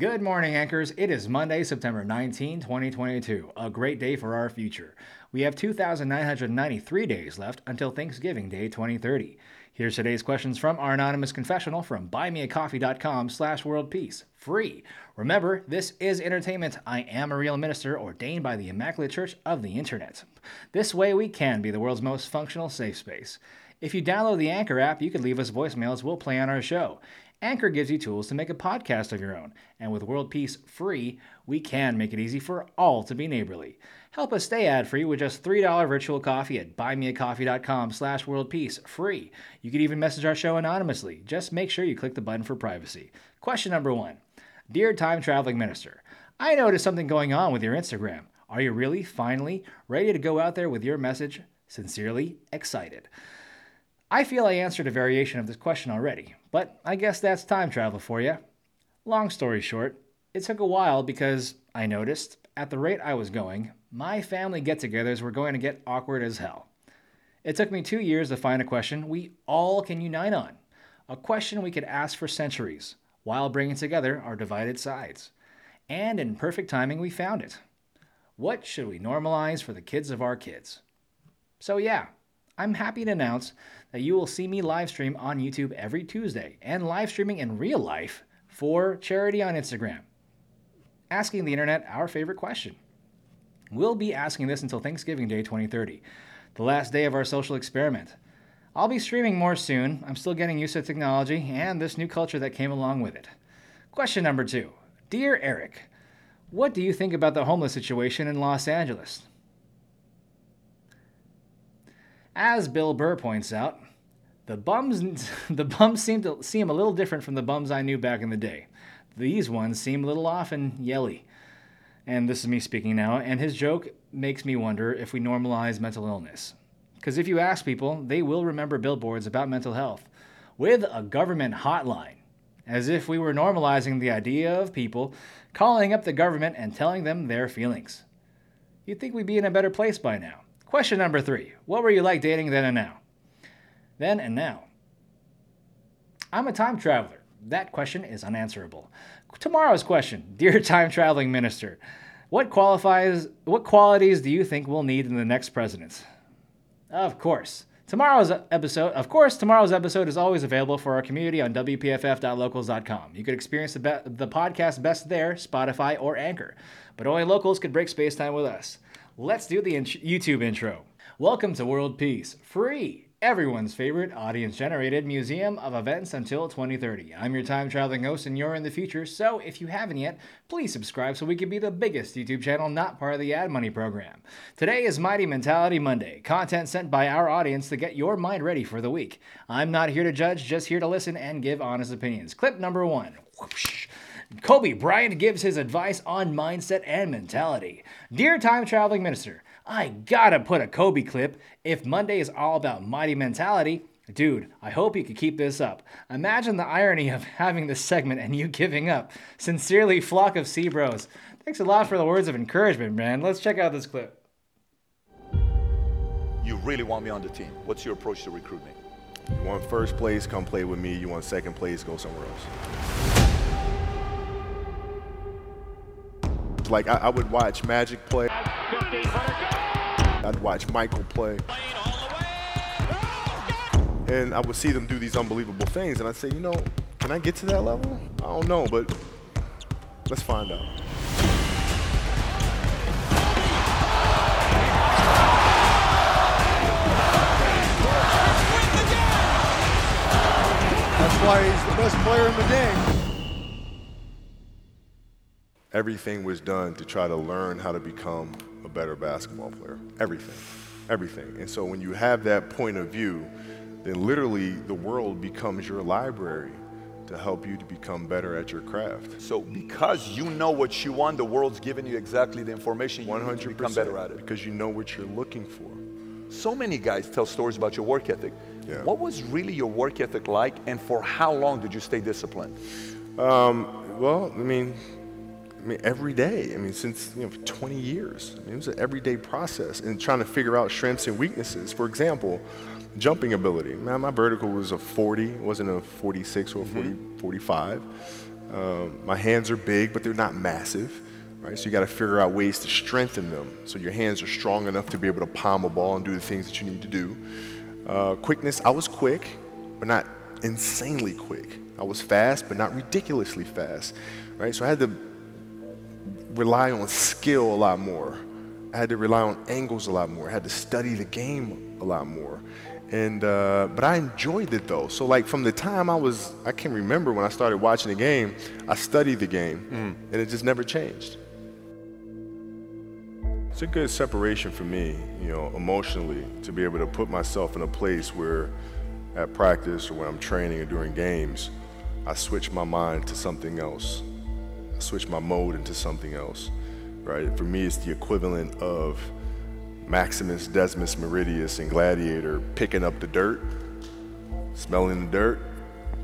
Good morning, anchors. It is Monday, September 19, 2022. A great day for our future. We have 2,993 days left until Thanksgiving Day 2030. Here's today's questions from our anonymous confessional from buymeacoffee.com slash worldpeace. Free. Remember, this is entertainment. I am a real minister ordained by the Immaculate Church of the Internet. This way we can be the world's most functional safe space. If you download the Anchor app, you can leave us voicemails we'll play on our show. Anchor gives you tools to make a podcast of your own, and with World Peace free, we can make it easy for all to be neighborly. Help us stay ad-free with just $3 virtual coffee at buymeacoffee.com slash worldpeace free. You can even message our show anonymously. Just make sure you click the button for privacy. Question number one. Dear time traveling minister, I noticed something going on with your Instagram. Are you really, finally, ready to go out there with your message? Sincerely, excited. I feel I answered a variation of this question already, but I guess that's time travel for you. Long story short, it took a while because I noticed, at the rate I was going, my family get togethers were going to get awkward as hell. It took me two years to find a question we all can unite on, a question we could ask for centuries, while bringing together our divided sides. And in perfect timing, we found it. What should we normalize for the kids of our kids? So, yeah, I'm happy to announce that you will see me live stream on YouTube every Tuesday and live streaming in real life for charity on Instagram. Asking the internet our favorite question. We'll be asking this until Thanksgiving Day 2030, the last day of our social experiment. I'll be streaming more soon. I'm still getting used to technology and this new culture that came along with it. Question number two Dear Eric, what do you think about the homeless situation in Los Angeles? As Bill Burr points out, the bums the bums seem to seem a little different from the bums I knew back in the day. These ones seem a little off and yelly. And this is me speaking now, and his joke makes me wonder if we normalize mental illness. Because if you ask people, they will remember billboards about mental health with a government hotline, as if we were normalizing the idea of people calling up the government and telling them their feelings. You'd think we'd be in a better place by now. Question number three What were you like dating then and now? Then and now. I'm a time traveler. That question is unanswerable. Tomorrow's question Dear time traveling minister, what qualifies what qualities do you think we'll need in the next president? Of course. Tomorrow's episode, of course, tomorrow's episode is always available for our community on WPFF.locals.com. You could experience the, be- the podcast best there, Spotify, or Anchor, but only locals could break space time with us. Let's do the in- YouTube intro. Welcome to World Peace, free everyone's favorite audience generated museum of events until 2030. I'm your time traveling host, and you're in the future, so if you haven't yet, please subscribe so we can be the biggest YouTube channel not part of the ad money program. Today is Mighty Mentality Monday, content sent by our audience to get your mind ready for the week. I'm not here to judge, just here to listen and give honest opinions. Clip number one. Whoosh. Kobe Bryant gives his advice on mindset and mentality. Dear time traveling minister, I gotta put a Kobe clip. If Monday is all about mighty mentality, dude, I hope you could keep this up. Imagine the irony of having this segment and you giving up. Sincerely, flock of sea bros. Thanks a lot for the words of encouragement, man. Let's check out this clip. You really want me on the team. What's your approach to recruitment? You want first place, come play with me. You want second place, go somewhere else. Like I, I would watch Magic play. I'd watch Michael play. And I would see them do these unbelievable things, and I'd say, you know, can I get to that level? I don't know, but let's find out. That's why he's the best player in the game. Everything was done to try to learn how to become a better basketball player. Everything. Everything. And so when you have that point of view, then literally the world becomes your library to help you to become better at your craft. So because you know what you want, the world's giving you exactly the information you need to become better at it. because you know what you're looking for. So many guys tell stories about your work ethic. Yeah. What was really your work ethic like, and for how long did you stay disciplined? Um, well, I mean, I mean, every day. I mean, since you know, 20 years. I mean, it was an everyday process and trying to figure out strengths and weaknesses. For example, jumping ability. Man, my vertical was a 40, it wasn't a 46 or a 40, 45. Um, my hands are big, but they're not massive, right? So you got to figure out ways to strengthen them so your hands are strong enough to be able to palm a ball and do the things that you need to do. Uh, quickness, I was quick, but not insanely quick. I was fast, but not ridiculously fast, right? So I had to rely on skill a lot more. I had to rely on angles a lot more. I had to study the game a lot more. And uh, but I enjoyed it though. So like from the time I was, I can remember when I started watching the game, I studied the game, mm. and it just never changed. It's a good separation for me, you know, emotionally, to be able to put myself in a place where, at practice or when I'm training or during games, I switch my mind to something else. Switch my mode into something else, right? For me, it's the equivalent of Maximus Decimus Meridius and Gladiator picking up the dirt, smelling the dirt,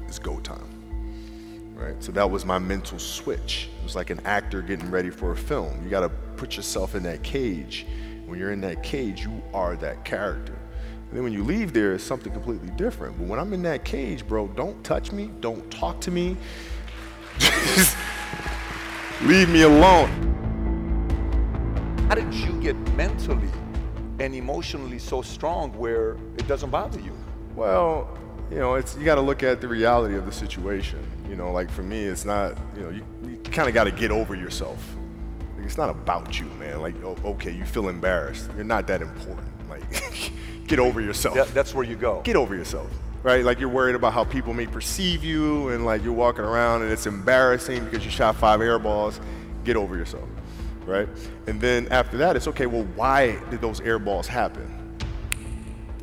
it's go time. Right? So that was my mental switch. It was like an actor getting ready for a film. You got to put yourself in that cage. When you're in that cage, you are that character. And then when you leave there, it's something completely different. But when I'm in that cage, bro, don't touch me, don't talk to me. Leave me alone. How did you get mentally and emotionally so strong where it doesn't bother you? Well, you know, it's you got to look at the reality of the situation. You know, like for me, it's not. You know, you, you kind of got to get over yourself. Like, it's not about you, man. Like, oh, okay, you feel embarrassed. You're not that important. Like, get over yourself. That, that's where you go. Get over yourself. Right? Like you're worried about how people may perceive you, and like you're walking around and it's embarrassing because you shot five air balls. Get over yourself right? And then after that, it's okay, well, why did those air balls happen?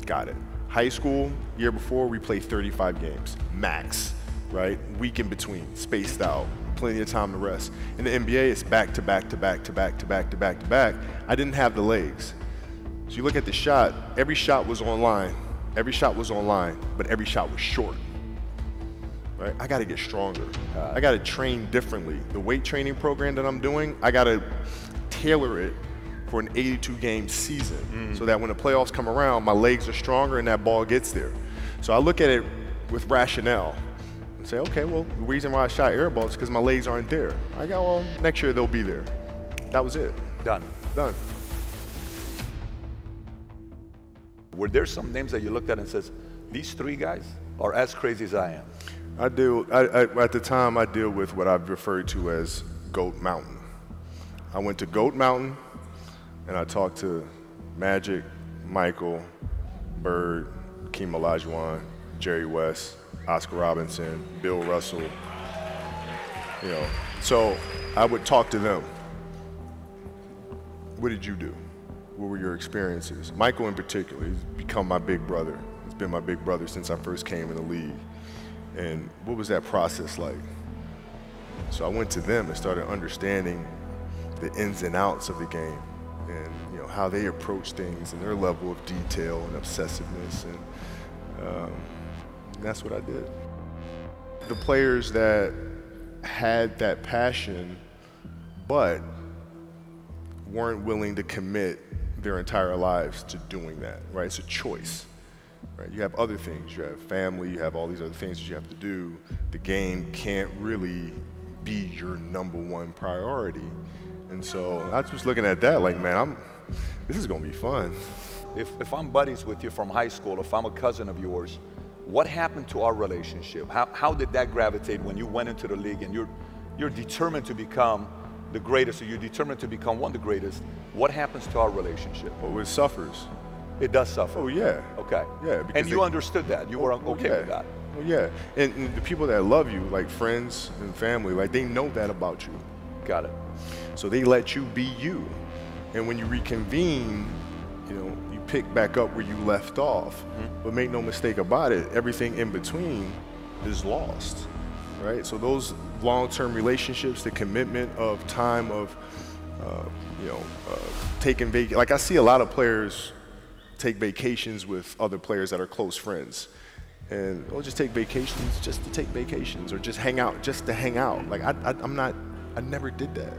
Got it. High school, year before, we played 35 games, max, right? Week in between, spaced out, plenty of time to rest. In the NBA, it's back to back to back to back to back to back to back. I didn't have the legs. So you look at the shot, every shot was online. Every shot was online, but every shot was short. Right? I got to get stronger. I got to train differently. The weight training program that I'm doing, I got to tailor it for an 82 game season mm. so that when the playoffs come around, my legs are stronger and that ball gets there. So I look at it with rationale and say, okay, well, the reason why I shot air balls is because my legs aren't there. I got, well, next year they'll be there. That was it. Done. Done. Were there some names that you looked at and says, these three guys are as crazy as I am? I deal, I, I, at the time, I deal with what I've referred to as Goat Mountain. I went to Goat Mountain and I talked to Magic, Michael, Bird, Keem Olajuwon, Jerry West, Oscar Robinson, Bill Russell. You know, so I would talk to them. What did you do? What were your experiences? Michael, in particular, he's become my big brother. He's been my big brother since I first came in the league. And what was that process like? So I went to them and started understanding the ins and outs of the game and you know how they approach things and their level of detail and obsessiveness and um, that's what I did. The players that had that passion but weren't willing to commit their entire lives to doing that, right? It's a choice. Right? You have other things. You have family. You have all these other things that you have to do. The game can't really be your number one priority. And so I was just looking at that like, man, I'm. This is gonna be fun. If, if I'm buddies with you from high school, if I'm a cousin of yours, what happened to our relationship? How, how did that gravitate when you went into the league and you're, you're determined to become the greatest, or you're determined to become one of the greatest? What happens to our relationship? Well, it suffers. It does suffer. Oh yeah. Okay. Yeah. And you they, understood that. You were okay yeah. with that. Well, yeah. And, and, the people that love you, like friends and family, like they know that about you. Got it. So they let you be you. And when you reconvene, you know, you pick back up where you left off. Mm-hmm. But make no mistake about it, everything in between is lost. Right? So those long-term relationships, the commitment of time of uh, you know, uh, taking vac- like I see a lot of players take vacations with other players that are close friends. And we'll just take vacations just to take vacations or just hang out just to hang out. Like, I, I, am not, I never did that.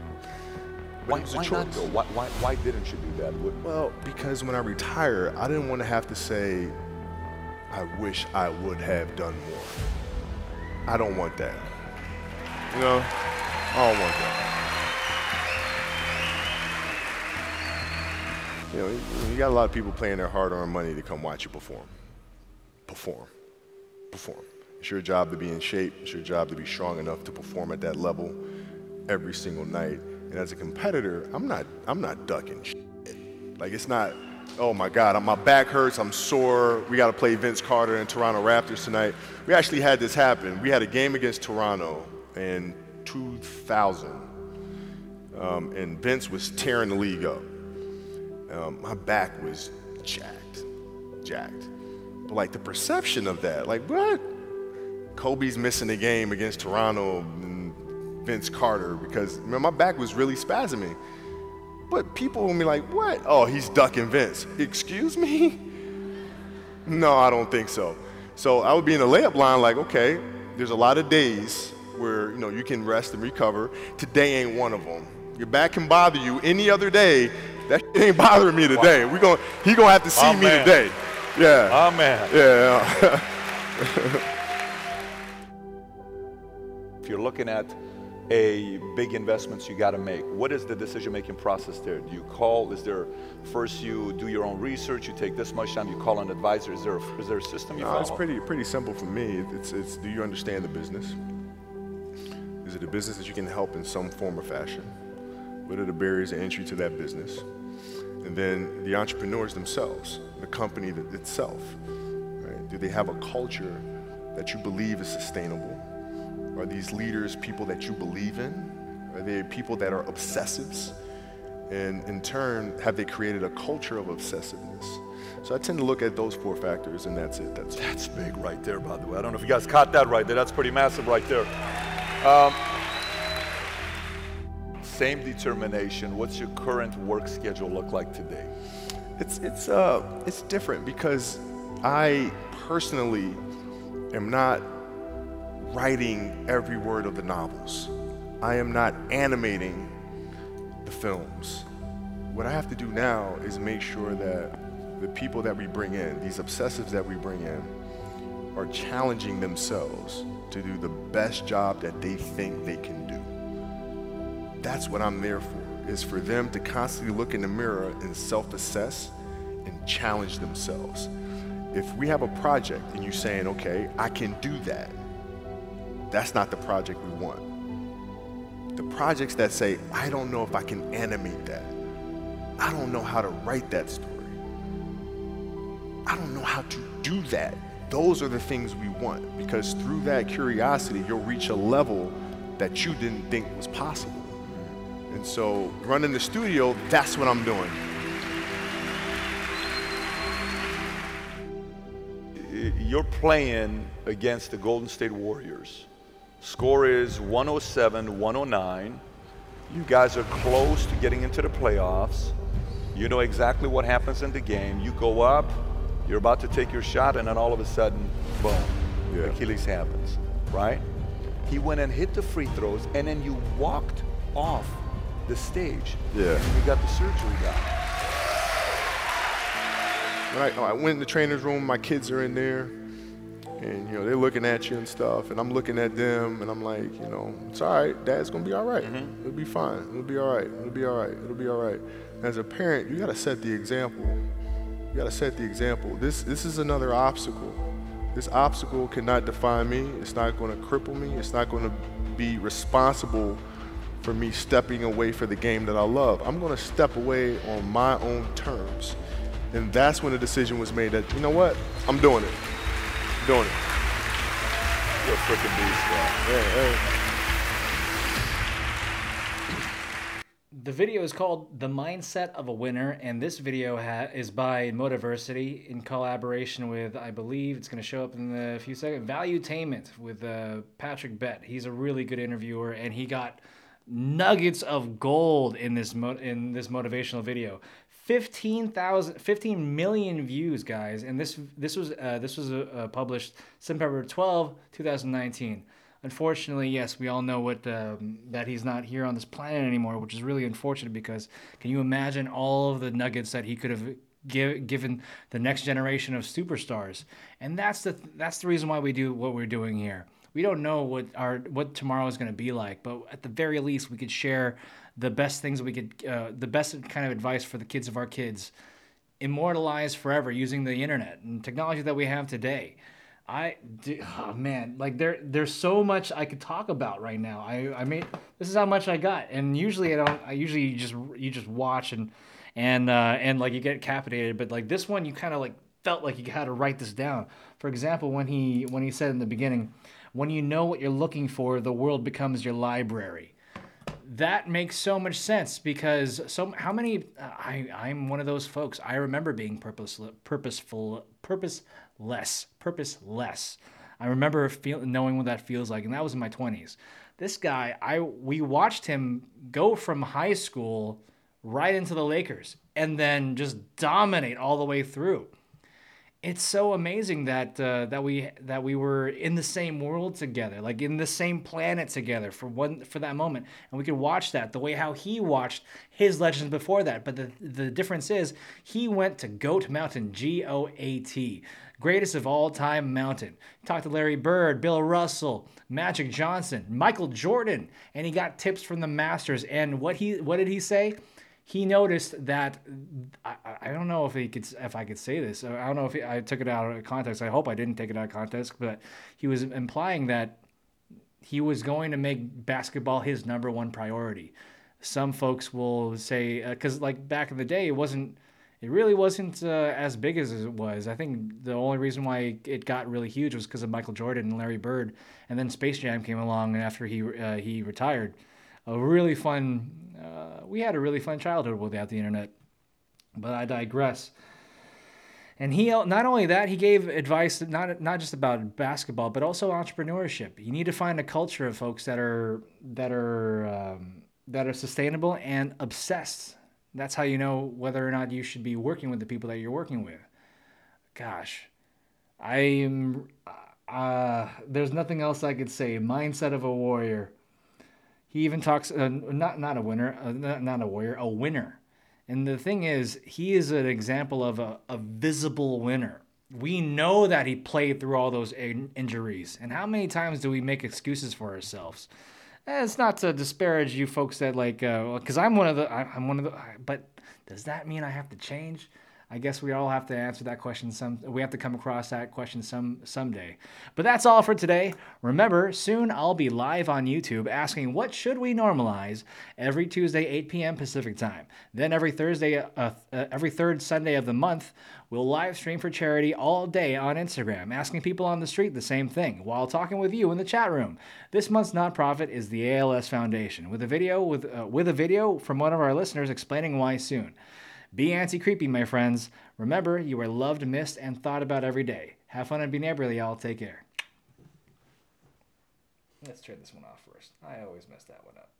Why, why not though? Why, why, why didn't you do that? Well, because when I retire, I didn't want to have to say, I wish I would have done more. I don't want that. You know, I don't want that. You know, you- got a lot of people paying their hard-earned money to come watch you perform. Perform. Perform. It's your job to be in shape. It's your job to be strong enough to perform at that level every single night. And as a competitor, I'm not I'm not ducking shit. Like it's not, oh my God, my back hurts, I'm sore. We got to play Vince Carter and Toronto Raptors tonight. We actually had this happen. We had a game against Toronto in 2000, um, and Vince was tearing the league up. Um, my back was jacked, jacked. But like the perception of that, like what? Kobe's missing the game against Toronto and Vince Carter because man, my back was really spasming. But people will be like, what? Oh, he's ducking Vince. Excuse me? No, I don't think so. So I would be in the layup line like, okay, there's a lot of days where you know you can rest and recover. Today ain't one of them. Your back can bother you any other day. That shit ain't bothering me today. We going he gonna have to see me today. Yeah. Amen. Yeah. If you're looking at a big investments you got to make, what is the decision-making process there? Do you call? Is there first you do your own research? You take this much time. You call an advisor. Is there a, is there a system you No, follow? it's pretty pretty simple for me. It's it's do you understand the business? Is it a business that you can help in some form or fashion? What are the barriers to entry to that business? And then the entrepreneurs themselves, the company itself, right? Do they have a culture that you believe is sustainable? Are these leaders people that you believe in? Are they people that are obsessives? And in turn, have they created a culture of obsessiveness? So I tend to look at those four factors, and that's it. That's That's big right there, by the way. I don't know if you guys caught that right there. That's pretty massive right there. Um, same determination. What's your current work schedule look like today? It's it's uh it's different because I personally am not writing every word of the novels. I am not animating the films. What I have to do now is make sure that the people that we bring in, these obsessives that we bring in, are challenging themselves to do the best job that they think they can do. That's what I'm there for, is for them to constantly look in the mirror and self-assess and challenge themselves. If we have a project and you're saying, okay, I can do that, that's not the project we want. The projects that say, I don't know if I can animate that. I don't know how to write that story. I don't know how to do that. Those are the things we want because through that curiosity, you'll reach a level that you didn't think was possible. And so, running the studio, that's what I'm doing. You're playing against the Golden State Warriors. Score is 107 109. You guys are close to getting into the playoffs. You know exactly what happens in the game. You go up, you're about to take your shot, and then all of a sudden, boom, Yeah. Achilles happens, right? He went and hit the free throws, and then you walked off the stage. Yeah. And you got the surgery done. When I, I went in the trainer's room, my kids are in there, and you know they're looking at you and stuff, and I'm looking at them, and I'm like, you know, it's all right. Dad's gonna be all right. Mm-hmm. It'll be fine. It'll be all right. It'll be all right. It'll be all right. As a parent, you gotta set the example. You gotta set the example. This this is another obstacle. This obstacle cannot define me. It's not gonna cripple me. It's not gonna be responsible for me stepping away for the game that I love. I'm gonna step away on my own terms. And that's when the decision was made that, you know what? I'm doing it. I'm doing it. You're a freaking beast, bro. Yeah, yeah. The video is called "The Mindset of a Winner," and this video ha- is by Motiversity in collaboration with, I believe, it's going to show up in a few seconds. Valuetainment with uh, Patrick Bett. He's a really good interviewer, and he got nuggets of gold in this mo- in this motivational video. 15,000 15 million views guys and this this was uh, this was uh, published September 12 2019 unfortunately yes we all know what um, that he's not here on this planet anymore which is really unfortunate because can you imagine all of the nuggets that he could have give, given the next generation of superstars? And that's the that's the reason why we do what we're doing here. We don't know what our what tomorrow is going to be like, but at the very least, we could share the best things we could, uh, the best kind of advice for the kids of our kids, immortalized forever using the internet and technology that we have today. I, oh man, like there, there's so much I could talk about right now. I, I mean, this is how much I got, and usually I don't. I usually just you just watch and and uh, and like you get captivated, but like this one, you kind of like felt like you had to write this down. For example, when he when he said in the beginning, when you know what you're looking for, the world becomes your library. That makes so much sense because so how many uh, I I'm one of those folks. I remember being purposeful, purposeful, purposeless, purposeless. I remember feel, knowing what that feels like, and that was in my 20s. This guy, I we watched him go from high school right into the Lakers and then just dominate all the way through it's so amazing that uh, that we that we were in the same world together, like in the same planet together for one for that moment, and we could watch that the way how he watched his legends before that. But the the difference is he went to Goat Mountain, G O A T, greatest of all time mountain. Talked to Larry Bird, Bill Russell, Magic Johnson, Michael Jordan, and he got tips from the Masters. And what he what did he say? He noticed that I, I don't know if he could if I could say this. I don't know if he, I took it out of context. I hope I didn't take it out of context, but he was implying that he was going to make basketball his number one priority. Some folks will say because uh, like back in the day, it wasn't. It really wasn't uh, as big as it was. I think the only reason why it got really huge was because of Michael Jordan and Larry Bird, and then Space Jam came along after he uh, he retired a really fun. Uh, we had a really fun childhood without the internet, but I digress. And he not only that he gave advice not not just about basketball but also entrepreneurship. You need to find a culture of folks that are that are um, that are sustainable and obsessed. That's how you know whether or not you should be working with the people that you're working with. Gosh, I'm. Uh, there's nothing else I could say. Mindset of a warrior. He even talks uh, not not a winner, uh, not, not a warrior, a winner. And the thing is, he is an example of a, a visible winner. We know that he played through all those in- injuries. And how many times do we make excuses for ourselves? Eh, it's not to disparage you folks that like, because uh, I'm one of the, I'm one of the, but does that mean I have to change? I guess we all have to answer that question. Some we have to come across that question some someday. But that's all for today. Remember, soon I'll be live on YouTube asking what should we normalize every Tuesday 8 p.m. Pacific time. Then every Thursday, uh, uh, every third Sunday of the month, we'll live stream for charity all day on Instagram, asking people on the street the same thing while talking with you in the chat room. This month's nonprofit is the ALS Foundation, with a video with uh, with a video from one of our listeners explaining why soon. Be anti creepy, my friends. Remember, you are loved, missed, and thought about every day. Have fun and be neighborly, y'all. Take care. Let's turn this one off first. I always mess that one up.